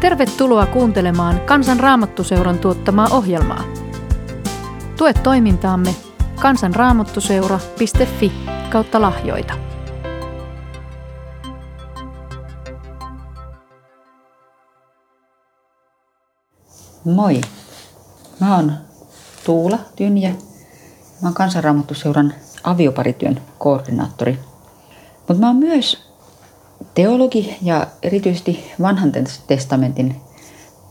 Tervetuloa kuuntelemaan Kansan Raamattuseuran tuottamaa ohjelmaa. Tue toimintaamme kansanraamattuseura.fi kautta lahjoita. Moi! Mä oon Tuula Tynjä. Mä oon kansanraamattuseuran avioparityön koordinaattori. Mutta mä oon myös teologi ja erityisesti vanhan testamentin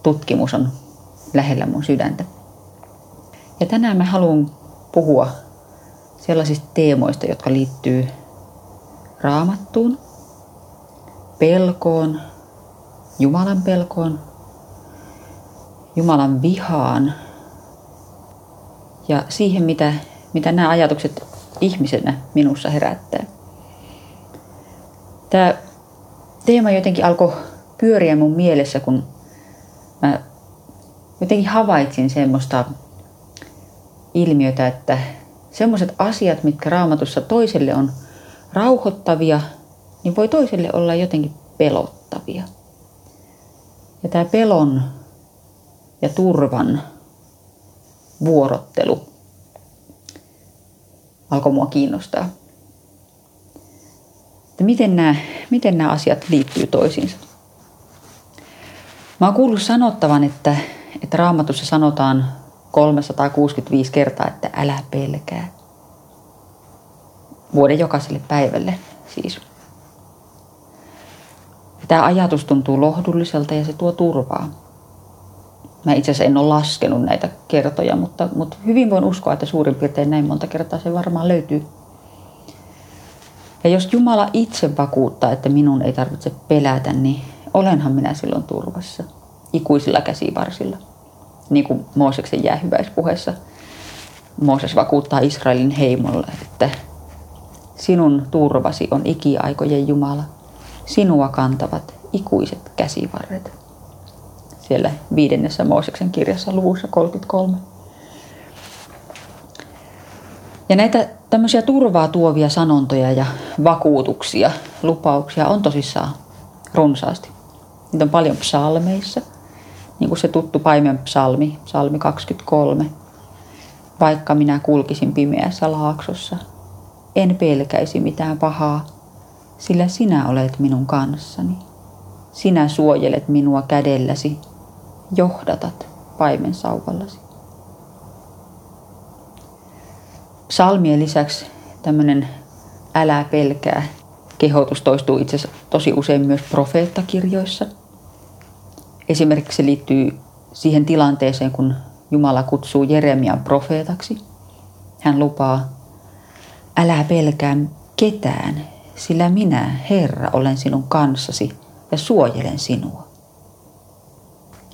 tutkimus on lähellä mun sydäntä. Ja tänään mä haluan puhua sellaisista teemoista, jotka liittyy raamattuun, pelkoon, Jumalan pelkoon, Jumalan vihaan ja siihen, mitä, mitä nämä ajatukset ihmisenä minussa herättää. Tämä teema jotenkin alkoi pyöriä mun mielessä, kun mä jotenkin havaitsin semmoista ilmiötä, että semmoiset asiat, mitkä raamatussa toiselle on rauhoittavia, niin voi toiselle olla jotenkin pelottavia. Ja tämä pelon ja turvan vuorottelu alkoi mua kiinnostaa että miten nämä, miten nämä asiat liittyy toisiinsa. Mä oon kuullut sanottavan, että, että raamatussa sanotaan 365 kertaa, että älä pelkää. Vuoden jokaiselle päivälle siis. Tämä ajatus tuntuu lohdulliselta ja se tuo turvaa. Mä itse asiassa en ole laskenut näitä kertoja, mutta, mutta hyvin voin uskoa, että suurin piirtein näin monta kertaa se varmaan löytyy ja jos Jumala itse vakuuttaa, että minun ei tarvitse pelätä, niin olenhan minä silloin turvassa ikuisilla käsivarsilla. Niin kuin Mooseksen jäähyväispuheessa Mooses vakuuttaa Israelin heimolle, että sinun turvasi on ikiaikojen Jumala. Sinua kantavat ikuiset käsivarret. Siellä viidennessä Mooseksen kirjassa luvussa 33. Ja näitä tämmöisiä turvaa tuovia sanontoja ja vakuutuksia, lupauksia on tosissaan runsaasti. Niitä on paljon psalmeissa, niin kuin se tuttu paimen psalmi, psalmi 23. Vaikka minä kulkisin pimeässä laaksossa, en pelkäisi mitään pahaa, sillä sinä olet minun kanssani. Sinä suojelet minua kädelläsi, johdatat paimen sauvallasi. Psalmien lisäksi tämmöinen älä pelkää kehotus toistuu itse asiassa tosi usein myös profeettakirjoissa. Esimerkiksi se liittyy siihen tilanteeseen, kun Jumala kutsuu Jeremian profeetaksi. Hän lupaa, älä pelkää ketään, sillä minä, Herra, olen sinun kanssasi ja suojelen sinua.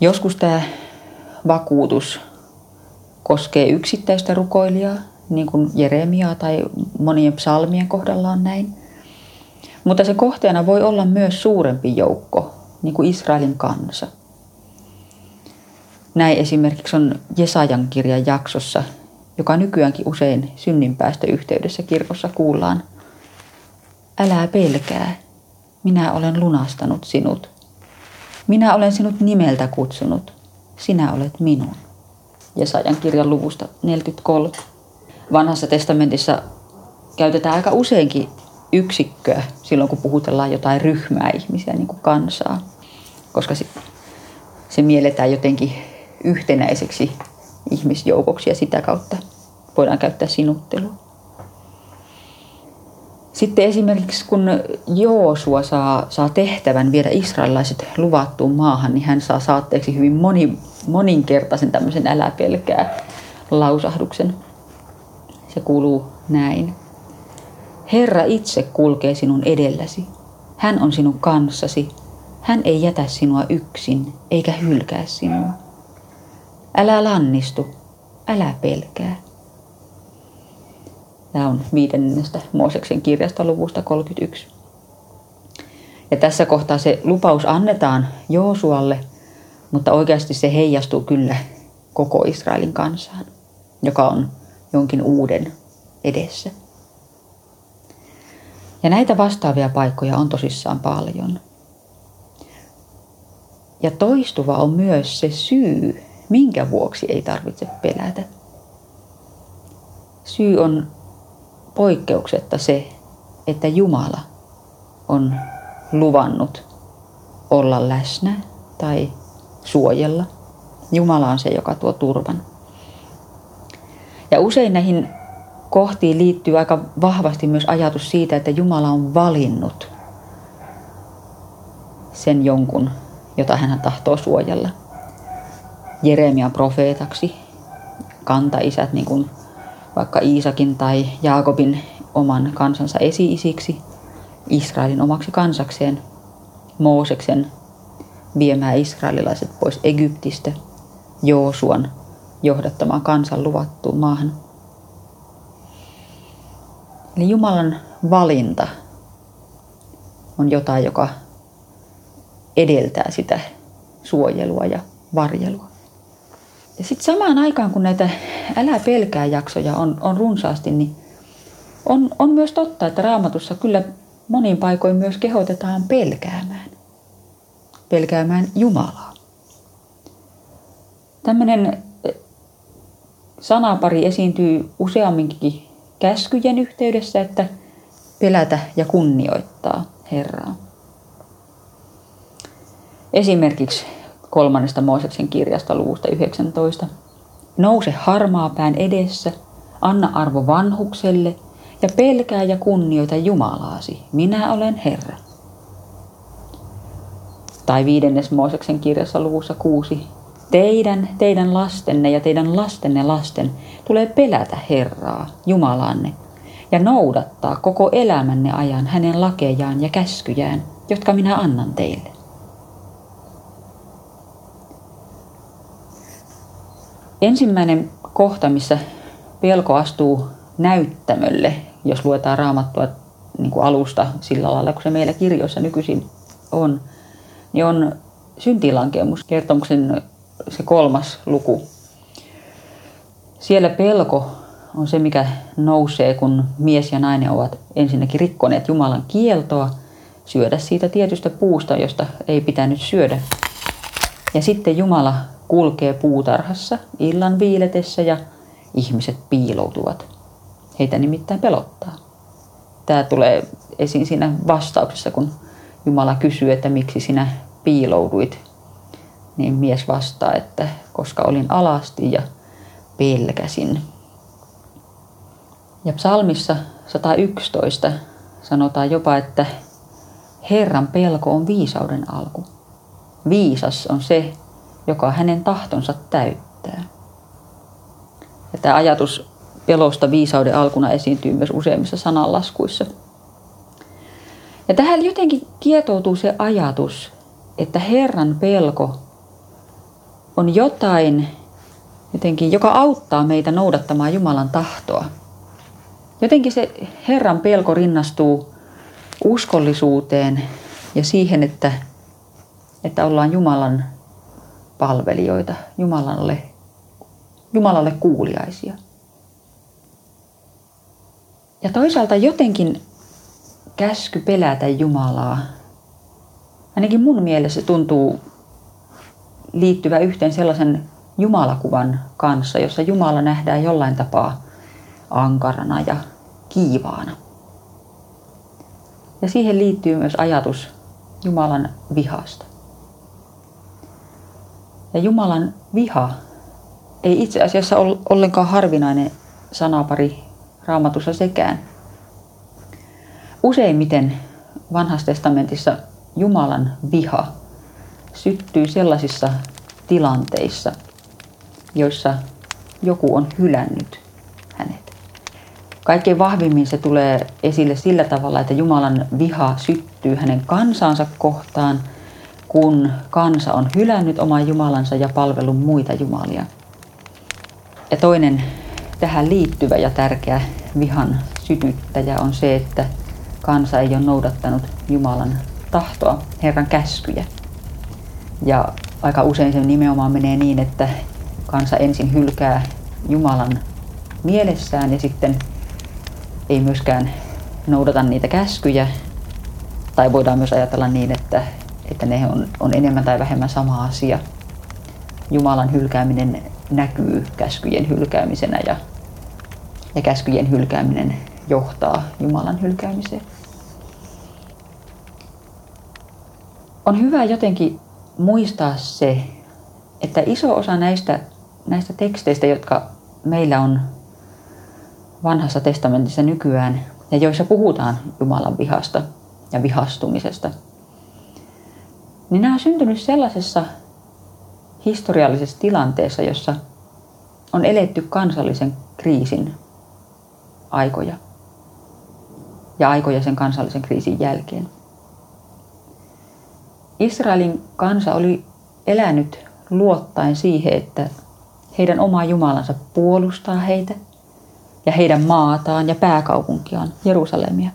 Joskus tämä vakuutus koskee yksittäistä rukoilijaa, niin kuin Jeremia tai monien psalmien kohdalla on näin. Mutta se kohteena voi olla myös suurempi joukko, niin kuin Israelin kansa. Näin esimerkiksi on Jesajan kirjan jaksossa, joka nykyäänkin usein synninpäästöyhteydessä kirkossa kuullaan. Älä pelkää, minä olen lunastanut sinut. Minä olen sinut nimeltä kutsunut, sinä olet minun. Jesajan kirjan luvusta 43 vanhassa testamentissa käytetään aika useinkin yksikköä silloin, kun puhutellaan jotain ryhmää ihmisiä, niin kuin kansaa. Koska se, se mielletään jotenkin yhtenäiseksi ihmisjoukoksi ja sitä kautta voidaan käyttää sinuttelua. Sitten esimerkiksi kun Joosua saa, saa tehtävän viedä israelilaiset luvattuun maahan, niin hän saa saatteeksi hyvin moni, moninkertaisen tämmöisen älä pelkää lausahduksen. Se kuuluu näin. Herra itse kulkee sinun edelläsi. Hän on sinun kanssasi. Hän ei jätä sinua yksin, eikä hylkää sinua. Älä lannistu, älä pelkää. Tämä on viidennestä Mooseksen kirjasta luvusta 31. Ja tässä kohtaa se lupaus annetaan Joosualle, mutta oikeasti se heijastuu kyllä koko Israelin kansaan, joka on jonkin uuden edessä. Ja näitä vastaavia paikkoja on tosissaan paljon. Ja toistuva on myös se syy, minkä vuoksi ei tarvitse pelätä. Syy on poikkeuksetta se, että Jumala on luvannut olla läsnä tai suojella. Jumala on se, joka tuo turvan. Usein näihin kohtiin liittyy aika vahvasti myös ajatus siitä, että Jumala on valinnut sen jonkun, jota hän tahtoo suojella. Jeremian profeetaksi, kantaisät, niin kuin vaikka Iisakin tai Jaakobin oman kansansa esi-isiksi, Israelin omaksi kansakseen, Mooseksen viemään israelilaiset pois Egyptistä, Joosuan johdattamaan kansan luvattuun maahan. Eli Jumalan valinta on jotain, joka edeltää sitä suojelua ja varjelua. Ja sitten samaan aikaan, kun näitä älä pelkää jaksoja on, on runsaasti, niin on, on myös totta, että raamatussa kyllä monin paikoin myös kehotetaan pelkäämään. Pelkäämään Jumalaa. Tämmöinen sanapari esiintyy useamminkin käskyjen yhteydessä, että pelätä ja kunnioittaa Herraa. Esimerkiksi kolmannesta Mooseksen kirjasta luvusta 19. Nouse harmaa pään edessä, anna arvo vanhukselle ja pelkää ja kunnioita Jumalaasi. Minä olen Herra. Tai viidennes Mooseksen kirjassa luvussa 6. Teidän, teidän lastenne ja teidän lastenne lasten tulee pelätä Herraa, Jumalanne, ja noudattaa koko elämänne ajan hänen lakejaan ja käskyjään, jotka minä annan teille. Ensimmäinen kohta, missä pelko astuu näyttämölle, jos luetaan raamattua niin kuin alusta sillä lailla, kun se meillä kirjoissa nykyisin on, niin on syntilankemus, kertomuksen se kolmas luku. Siellä pelko on se, mikä nousee, kun mies ja nainen ovat ensinnäkin rikkoneet Jumalan kieltoa syödä siitä tietystä puusta, josta ei pitänyt syödä. Ja sitten Jumala kulkee puutarhassa illan viiletessä ja ihmiset piiloutuvat. Heitä nimittäin pelottaa. Tämä tulee esiin siinä vastauksessa, kun Jumala kysyy, että miksi sinä piilouduit. Niin mies vastaa, että koska olin alasti ja pelkäsin. Ja psalmissa 111 sanotaan jopa, että Herran pelko on viisauden alku. Viisas on se, joka hänen tahtonsa täyttää. Ja tämä ajatus pelosta viisauden alkuna esiintyy myös useimmissa sananlaskuissa. Ja tähän jotenkin kietoutuu se ajatus, että Herran pelko on jotain, jotenkin, joka auttaa meitä noudattamaan Jumalan tahtoa. Jotenkin se Herran pelko rinnastuu uskollisuuteen ja siihen, että, että ollaan Jumalan palvelijoita, Jumalalle, Jumalalle kuuliaisia. Ja toisaalta jotenkin käsky pelätä Jumalaa, ainakin mun mielessä tuntuu liittyvä yhteen sellaisen Jumalakuvan kanssa, jossa Jumala nähdään jollain tapaa ankarana ja kiivaana. Ja siihen liittyy myös ajatus Jumalan vihasta. Ja Jumalan viha ei itse asiassa ole ollenkaan harvinainen sanapari raamatussa sekään. Useimmiten vanhassa testamentissa Jumalan viha syttyy sellaisissa tilanteissa, joissa joku on hylännyt hänet. Kaikkein vahvimmin se tulee esille sillä tavalla, että Jumalan viha syttyy hänen kansansa kohtaan – kun kansa on hylännyt oman Jumalansa ja palvellut muita jumalia. Ja toinen tähän liittyvä ja tärkeä vihan sytyttäjä on se, että kansa ei ole noudattanut Jumalan tahtoa, Herran käskyjä. Ja aika usein se nimenomaan menee niin, että kansa ensin hylkää Jumalan mielessään ja sitten ei myöskään noudata niitä käskyjä. Tai voidaan myös ajatella niin, että että ne on, on enemmän tai vähemmän sama asia. Jumalan hylkääminen näkyy käskyjen hylkäämisenä ja, ja käskyjen hylkääminen johtaa Jumalan hylkäämiseen. On hyvä jotenkin muistaa se, että iso osa näistä, näistä teksteistä, jotka meillä on vanhassa testamentissa nykyään ja joissa puhutaan Jumalan vihasta ja vihastumisesta, niin nämä on syntynyt sellaisessa historiallisessa tilanteessa, jossa on eletty kansallisen kriisin aikoja ja aikoja sen kansallisen kriisin jälkeen. Israelin kansa oli elänyt luottaen siihen, että heidän oma Jumalansa puolustaa heitä ja heidän maataan ja pääkaupunkiaan, Jerusalemia.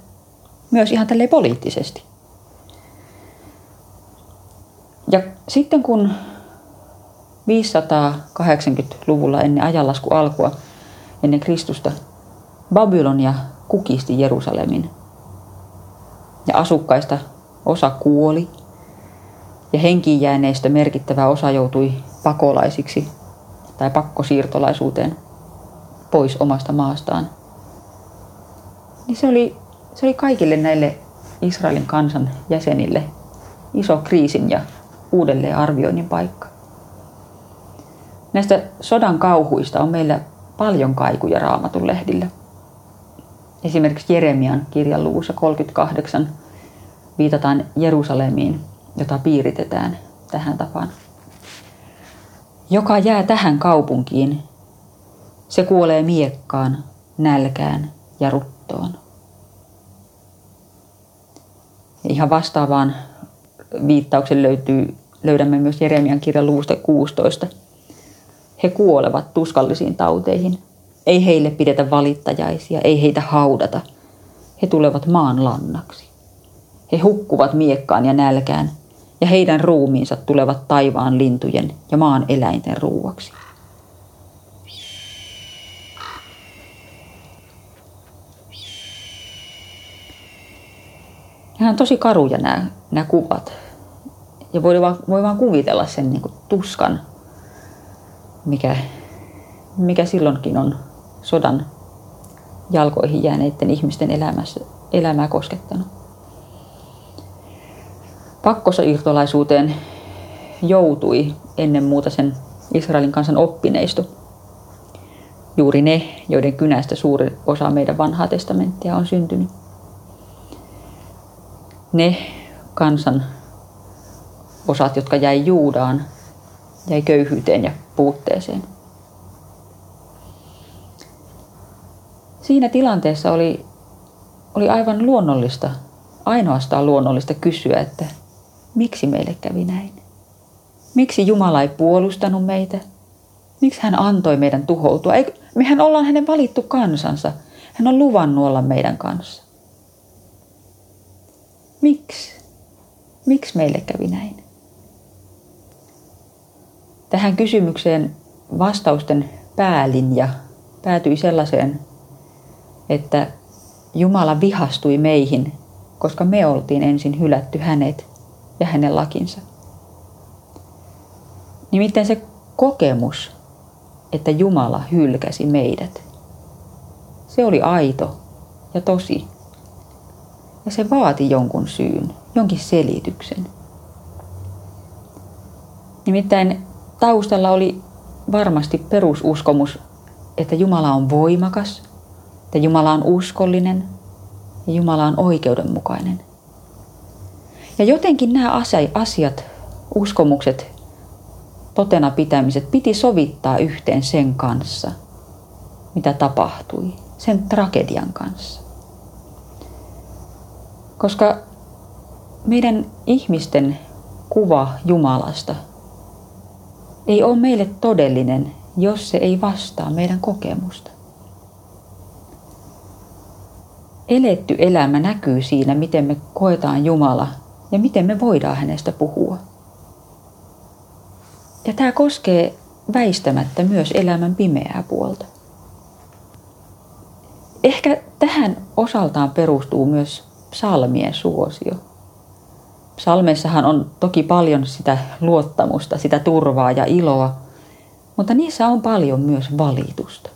Myös ihan tälleen poliittisesti. Ja sitten kun 580-luvulla ennen ajanlasku alkua, ennen Kristusta, Babylonia kukisti Jerusalemin. Ja asukkaista osa kuoli ja henkiin jääneistä merkittävä osa joutui pakolaisiksi tai pakkosiirtolaisuuteen pois omasta maastaan. Niin se oli, se oli kaikille näille Israelin kansan jäsenille iso kriisin ja uudelleen arvioinnin paikka. Näistä sodan kauhuista on meillä paljon kaikuja raamatun lehdillä. Esimerkiksi Jeremian kirjan luvussa 38 viitataan Jerusalemiin, jota piiritetään tähän tapaan. Joka jää tähän kaupunkiin, se kuolee miekkaan, nälkään ja ruttoon. Ihan vastaavaan viittauksen löytyy, löydämme myös Jeremian kirjan luvusta 16. He kuolevat tuskallisiin tauteihin. Ei heille pidetä valittajaisia, ei heitä haudata. He tulevat maan lannaksi. He hukkuvat miekkaan ja nälkään, ja heidän ruumiinsa tulevat taivaan lintujen ja maan eläinten ruuaksi. Nämä on tosi karuja nämä, nämä kuvat. Ja voi vaan, voi vaan kuvitella sen niin kuin tuskan, mikä, mikä silloinkin on sodan jalkoihin jääneiden ihmisten elämässä, elämää koskettanut. Pakkosiirtolaisuuteen joutui ennen muuta sen Israelin kansan oppineisto. Juuri ne, joiden kynästä suuri osa meidän vanhaa testamenttia on syntynyt. Ne kansan osat, jotka jäi Juudaan, jäi köyhyyteen ja puutteeseen. Siinä tilanteessa oli, oli aivan luonnollista, ainoastaan luonnollista kysyä, että miksi meille kävi näin? Miksi Jumala ei puolustanut meitä? Miksi hän antoi meidän tuhoutua? Eikö, mehän ollaan hänen valittu kansansa. Hän on luvannut olla meidän kanssa. Miksi? Miksi meille kävi näin? Tähän kysymykseen vastausten päälinja päätyi sellaiseen, että Jumala vihastui meihin, koska me oltiin ensin hylätty hänet ja hänen lakinsa. Nimittäin se kokemus, että Jumala hylkäsi meidät, se oli aito ja tosi. Ja se vaati jonkun syyn, jonkin selityksen. Nimittäin taustalla oli varmasti perususkomus, että Jumala on voimakas, että Jumala on uskollinen ja Jumala on oikeudenmukainen. Ja jotenkin nämä asiat, uskomukset, totena pitämiset piti sovittaa yhteen sen kanssa, mitä tapahtui, sen tragedian kanssa. Koska meidän ihmisten kuva Jumalasta ei ole meille todellinen, jos se ei vastaa meidän kokemusta. Eletty elämä näkyy siinä, miten me koetaan Jumala ja miten me voidaan hänestä puhua. Ja tämä koskee väistämättä myös elämän pimeää puolta. Ehkä tähän osaltaan perustuu myös psalmien suosio. Psalmeissahan on toki paljon sitä luottamusta, sitä turvaa ja iloa, mutta niissä on paljon myös valitusta.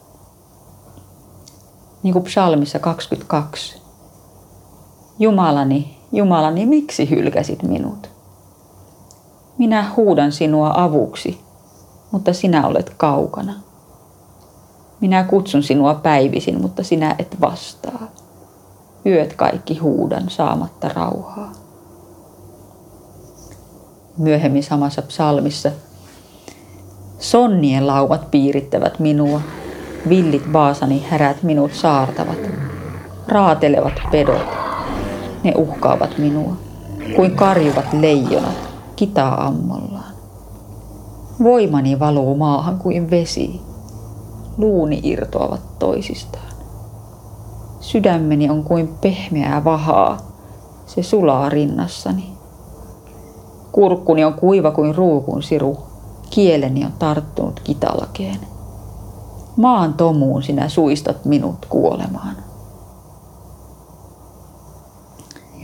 Niin kuin psalmissa 22. Jumalani, Jumalani, miksi hylkäsit minut? Minä huudan sinua avuksi, mutta sinä olet kaukana. Minä kutsun sinua päivisin, mutta sinä et vastaa. Yöt kaikki huudan saamatta rauhaa. Myöhemmin samassa psalmissa Sonnien laumat piirittävät minua, villit vaasani härät minut saartavat, raatelevat pedot, ne uhkaavat minua, kuin karjuvat leijonat kitaa ammollaan. Voimani valuu maahan kuin vesi, luuni irtoavat toisistaan. Sydämeni on kuin pehmeää vahaa, se sulaa rinnassani. Kurkkuni on kuiva kuin ruukun siru, kieleni on tarttunut kitalakeen. Maan tomuun sinä suistat minut kuolemaan.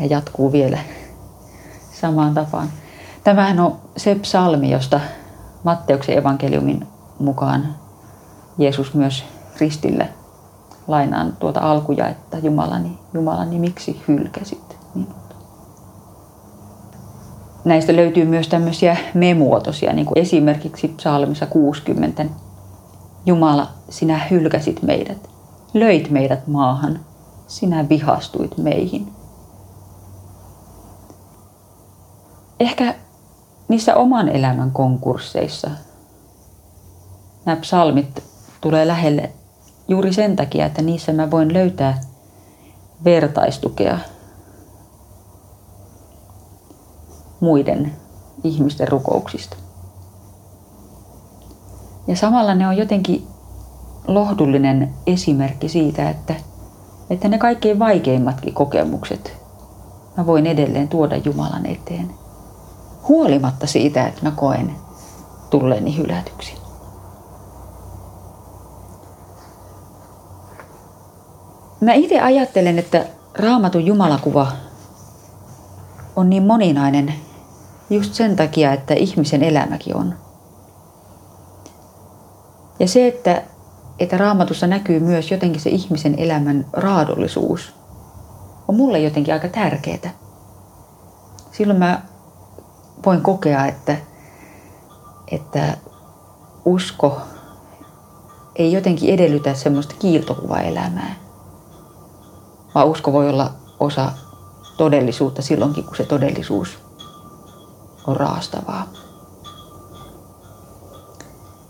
Ja jatkuu vielä samaan tapaan. Tämähän on se psalmi, josta Matteuksen evankeliumin mukaan Jeesus myös ristille lainaan tuota alkuja, että Jumalani, Jumalani, miksi hylkäsit minut? Näistä löytyy myös tämmöisiä memuotoisia, niin kuin esimerkiksi psalmissa 60. Jumala, sinä hylkäsit meidät, löit meidät maahan, sinä vihastuit meihin. Ehkä niissä oman elämän konkursseissa nämä psalmit tulee lähelle juuri sen takia, että niissä mä voin löytää vertaistukea muiden ihmisten rukouksista. Ja samalla ne on jotenkin lohdullinen esimerkki siitä, että, että ne kaikkein vaikeimmatkin kokemukset mä voin edelleen tuoda Jumalan eteen. Huolimatta siitä, että mä koen tulleeni hylätyksi. Mä itse ajattelen, että raamatun jumalakuva on niin moninainen just sen takia, että ihmisen elämäkin on. Ja se, että, että raamatussa näkyy myös jotenkin se ihmisen elämän raadollisuus, on mulle jotenkin aika tärkeää. Silloin mä voin kokea, että, että usko ei jotenkin edellytä semmoista kiiltokuvaelämää vaan usko voi olla osa todellisuutta silloinkin, kun se todellisuus on raastavaa.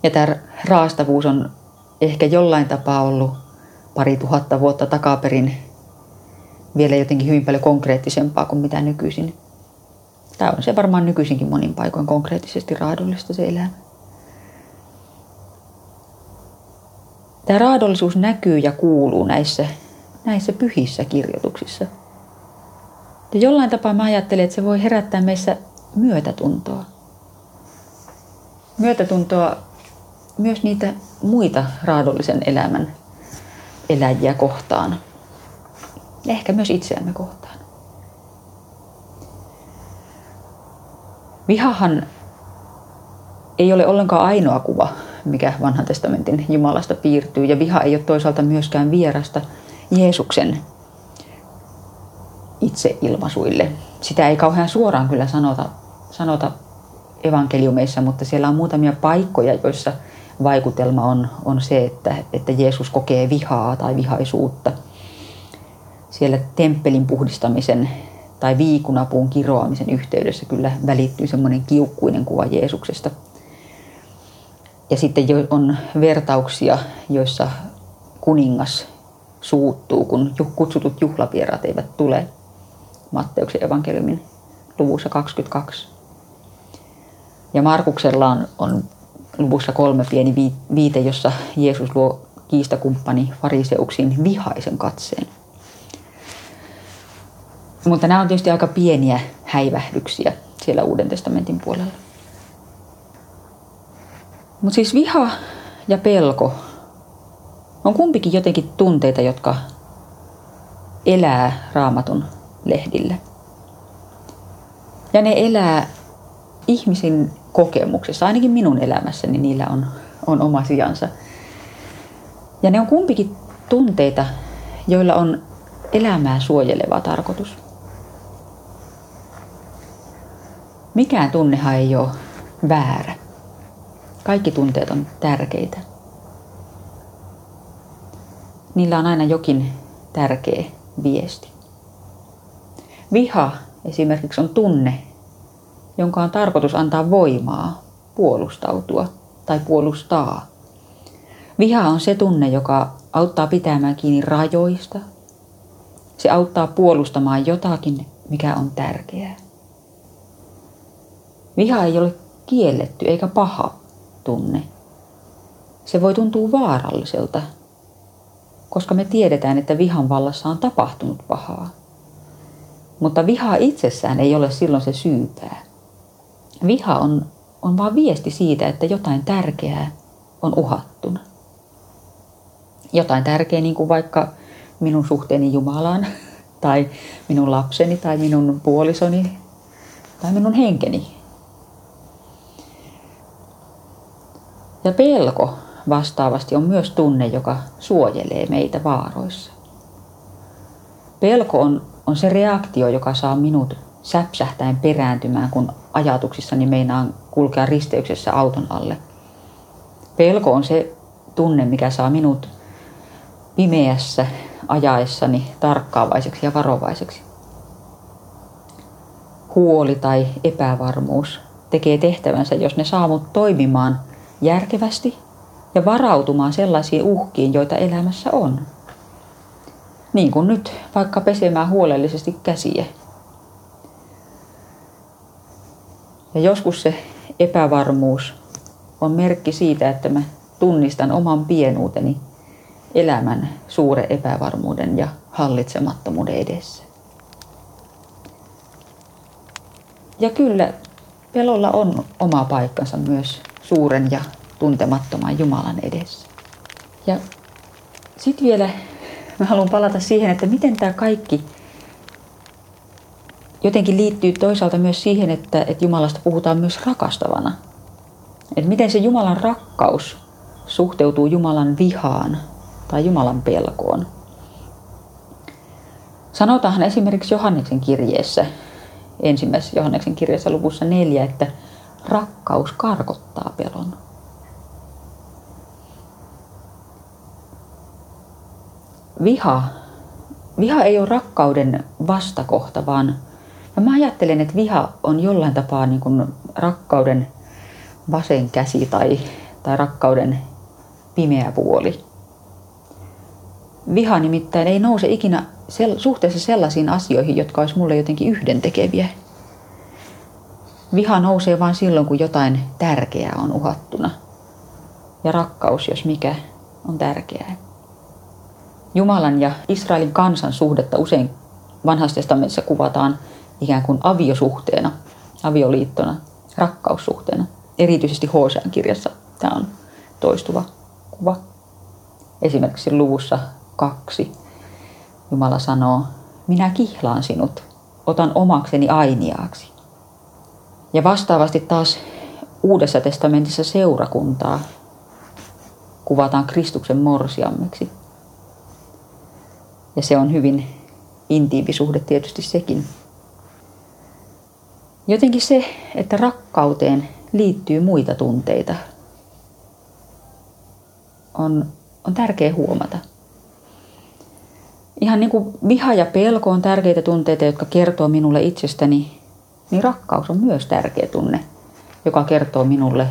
Ja tämä raastavuus on ehkä jollain tapaa ollut pari tuhatta vuotta takaperin vielä jotenkin hyvin paljon konkreettisempaa kuin mitä nykyisin. Tämä on se varmaan nykyisinkin monin paikoin konkreettisesti raadollista se elämä. Tämä raadollisuus näkyy ja kuuluu näissä näissä pyhissä kirjoituksissa. Ja jollain tapaa mä ajattelen, että se voi herättää meissä myötätuntoa. Myötätuntoa myös niitä muita raadollisen elämän eläjiä kohtaan. Ehkä myös itseämme kohtaan. Vihahan ei ole ollenkaan ainoa kuva, mikä vanhan testamentin Jumalasta piirtyy. Ja viha ei ole toisaalta myöskään vierasta Jeesuksen itseilmaisuille. Sitä ei kauhean suoraan kyllä sanota, sanota evankeliumeissa, mutta siellä on muutamia paikkoja, joissa vaikutelma on, on se, että, että Jeesus kokee vihaa tai vihaisuutta. Siellä temppelin puhdistamisen tai viikunapuun kiroamisen yhteydessä kyllä välittyy semmoinen kiukkuinen kuva Jeesuksesta. Ja sitten on vertauksia, joissa kuningas suuttuu, kun kutsutut juhlavieraat eivät tule. Matteuksen evankeliumin luvussa 22. Ja Markuksella on, on luvussa kolme pieni viite, jossa Jeesus luo kiistakumppani fariseuksiin vihaisen katseen. Mutta nämä on tietysti aika pieniä häivähdyksiä siellä Uuden testamentin puolella. Mutta siis viha ja pelko on kumpikin jotenkin tunteita, jotka elää raamatun lehdillä. Ja ne elää ihmisin kokemuksessa, ainakin minun elämässäni niillä on, on oma sijansa. Ja ne on kumpikin tunteita, joilla on elämää suojeleva tarkoitus. Mikään tunnehan ei ole väärä. Kaikki tunteet on tärkeitä. Niillä on aina jokin tärkeä viesti. Viha esimerkiksi on tunne, jonka on tarkoitus antaa voimaa, puolustautua tai puolustaa. Viha on se tunne, joka auttaa pitämään kiinni rajoista. Se auttaa puolustamaan jotakin, mikä on tärkeää. Viha ei ole kielletty eikä paha tunne. Se voi tuntua vaaralliselta, koska me tiedetään, että vihan vallassa on tapahtunut pahaa. Mutta viha itsessään ei ole silloin se syypää. Viha on, on vain viesti siitä, että jotain tärkeää on uhattuna. Jotain tärkeää, niin kuin vaikka minun suhteeni Jumalaan, tai minun lapseni, tai minun puolisoni, tai minun henkeni. Ja pelko vastaavasti on myös tunne, joka suojelee meitä vaaroissa. Pelko on, on se reaktio, joka saa minut säpsähtäen perääntymään, kun ajatuksissani meinaan kulkea risteyksessä auton alle. Pelko on se tunne, mikä saa minut pimeässä ajaessani tarkkaavaiseksi ja varovaiseksi. Huoli tai epävarmuus tekee tehtävänsä, jos ne saa mut toimimaan järkevästi ja varautumaan sellaisiin uhkiin, joita elämässä on. Niin kuin nyt vaikka pesemään huolellisesti käsiä. Ja joskus se epävarmuus on merkki siitä, että mä tunnistan oman pienuuteni elämän suuren epävarmuuden ja hallitsemattomuuden edessä. Ja kyllä pelolla on oma paikkansa myös suuren ja tuntemattoman Jumalan edessä. Ja sitten vielä mä haluan palata siihen, että miten tämä kaikki jotenkin liittyy toisaalta myös siihen, että, että Jumalasta puhutaan myös rakastavana. Että miten se Jumalan rakkaus suhteutuu Jumalan vihaan tai Jumalan pelkoon. Sanotaan esimerkiksi Johanneksen kirjeessä, ensimmäisessä Johanneksen kirjeessä luvussa neljä, että rakkaus karkottaa pelon. Viha, viha ei ole rakkauden vastakohta, vaan mä ajattelen, että viha on jollain tapaa niin kuin rakkauden vasen käsi tai, tai rakkauden pimeä puoli. Viha nimittäin ei nouse ikinä suhteessa sellaisiin asioihin, jotka olisi mulle jotenkin yhdentekeviä. Viha nousee vain silloin, kun jotain tärkeää on uhattuna. Ja rakkaus, jos mikä, on tärkeää. Jumalan ja Israelin kansan suhdetta usein vanhassa testamentissa kuvataan ikään kuin aviosuhteena, avioliittona, rakkaussuhteena. Erityisesti Hosean kirjassa tämä on toistuva kuva. Esimerkiksi luvussa kaksi Jumala sanoo, minä kihlaan sinut, otan omakseni ainiaaksi. Ja vastaavasti taas Uudessa testamentissa seurakuntaa kuvataan Kristuksen morsiammeksi. Ja se on hyvin intiivi suhde tietysti sekin. Jotenkin se, että rakkauteen liittyy muita tunteita, on, on tärkeä huomata. Ihan niin kuin viha ja pelko on tärkeitä tunteita, jotka kertoo minulle itsestäni, niin rakkaus on myös tärkeä tunne, joka kertoo minulle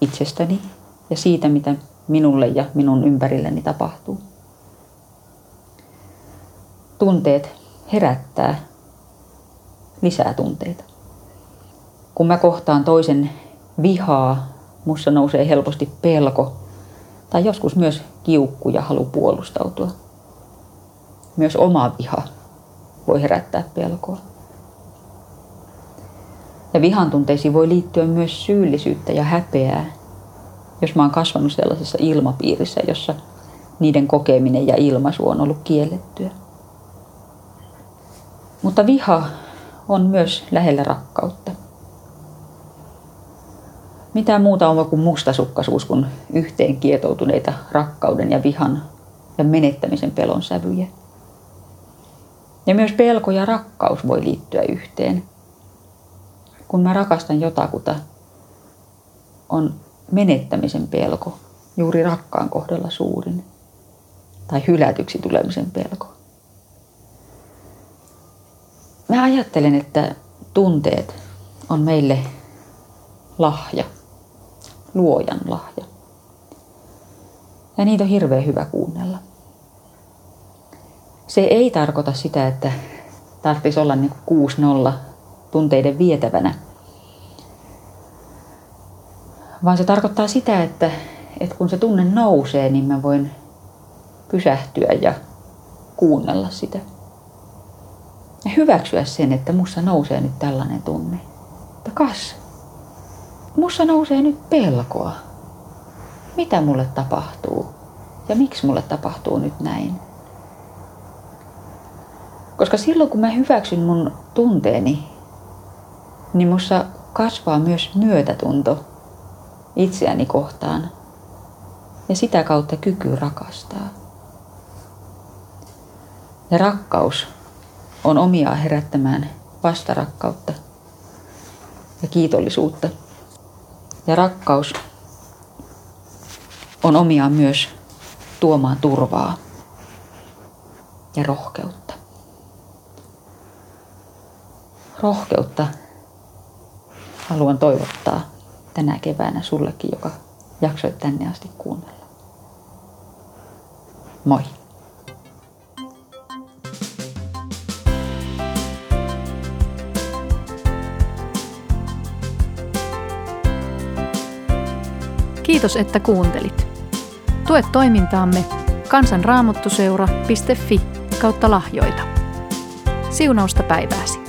itsestäni ja siitä, mitä minulle ja minun ympärilleni tapahtuu. Tunteet herättää lisää tunteita. Kun mä kohtaan toisen vihaa, mussa nousee helposti pelko tai joskus myös kiukku ja halu puolustautua. Myös oma viha voi herättää pelkoa. Ja vihan tunteisiin voi liittyä myös syyllisyyttä ja häpeää, jos mä oon kasvanut sellaisessa ilmapiirissä, jossa niiden kokeminen ja ilmaisu on ollut kiellettyä. Mutta viha on myös lähellä rakkautta. Mitä muuta on kuin mustasukkaisuus kuin yhteen kietoutuneita rakkauden ja vihan ja menettämisen pelon sävyjä. Ja myös pelko ja rakkaus voi liittyä yhteen. Kun mä rakastan jotakuta, on menettämisen pelko juuri rakkaan kohdalla suurin. Tai hylätyksi tulemisen pelko. Mä ajattelen, että tunteet on meille lahja, luojan lahja. Ja niitä on hirveän hyvä kuunnella. Se ei tarkoita sitä, että tarvitsisi olla niin 6-0 tunteiden vietävänä. Vaan se tarkoittaa sitä, että, että kun se tunne nousee, niin mä voin pysähtyä ja kuunnella sitä. Ja hyväksyä sen, että mussa nousee nyt tällainen tunne. Että kas, mussa nousee nyt pelkoa. Mitä mulle tapahtuu? Ja miksi mulle tapahtuu nyt näin? Koska silloin kun mä hyväksyn mun tunteeni, niin mussa kasvaa myös myötätunto itseäni kohtaan ja sitä kautta kyky rakastaa. Ja rakkaus on omiaan herättämään vastarakkautta ja kiitollisuutta. Ja rakkaus on omiaan myös tuomaan turvaa ja rohkeutta. Rohkeutta haluan toivottaa tänä keväänä sullekin, joka jaksoit tänne asti kuunnella. Moi! Kiitos, että kuuntelit. Tue toimintaamme kansanraamottuseura.fi kautta lahjoita. Siunausta päivääsi.